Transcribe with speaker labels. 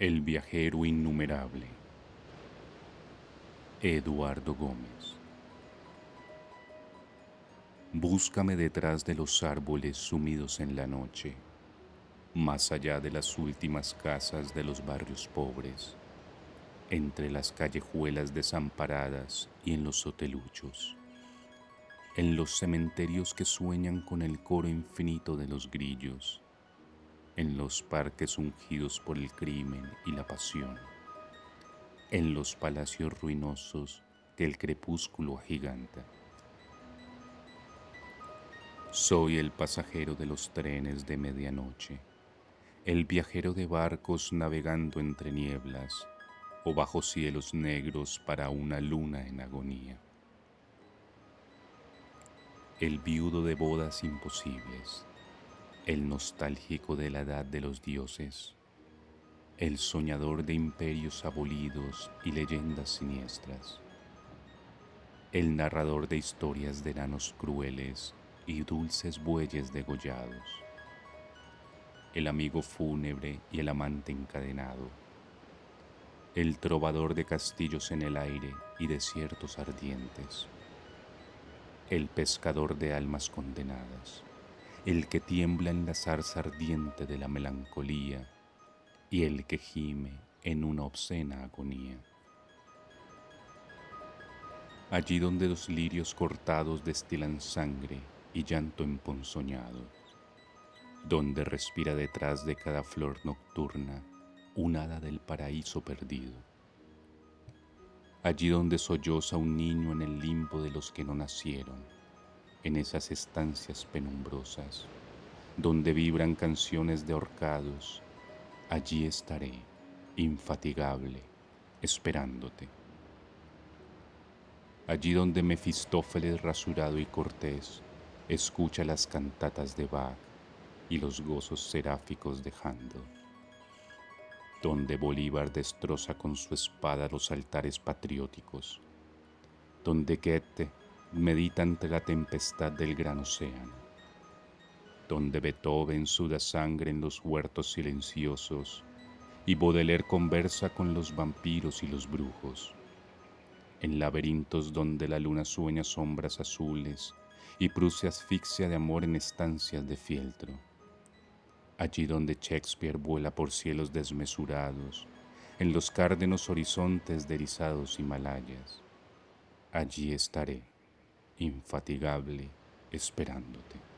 Speaker 1: El viajero innumerable. Eduardo Gómez. Búscame detrás de los árboles sumidos en la noche, más allá de las últimas casas de los barrios pobres, entre las callejuelas desamparadas y en los soteluchos, en los cementerios que sueñan con el coro infinito de los grillos, en los parques ungidos por el crimen y la pasión, en los palacios ruinosos que el crepúsculo agiganta. Soy el pasajero de los trenes de medianoche, el viajero de barcos navegando entre nieblas o bajo cielos negros para una luna en agonía. El viudo de bodas imposibles, el nostálgico de la edad de los dioses, el soñador de imperios abolidos y leyendas siniestras, el narrador de historias de enanos crueles y dulces bueyes degollados, el amigo fúnebre y el amante encadenado, el trovador de castillos en el aire y desiertos ardientes, el pescador de almas condenadas el que tiembla en la zarza ardiente de la melancolía y el que gime en una obscena agonía. Allí donde los lirios cortados destilan sangre y llanto emponzoñado, donde respira detrás de cada flor nocturna un hada del paraíso perdido. Allí donde solloza un niño en el limbo de los que no nacieron, en esas estancias penumbrosas, donde vibran canciones de horcados, allí estaré, infatigable, esperándote. Allí donde Mefistófeles rasurado y cortés escucha las cantatas de Bach y los gozos seráficos de Handel. Donde Bolívar destroza con su espada los altares patrióticos. Donde Goethe medita ante la tempestad del gran océano, donde Beethoven suda sangre en los huertos silenciosos y Baudelaire conversa con los vampiros y los brujos, en laberintos donde la luna sueña sombras azules y Prusia asfixia de amor en estancias de fieltro, allí donde Shakespeare vuela por cielos desmesurados, en los cárdenos horizontes de erizados Himalayas, allí estaré infatigable esperándote.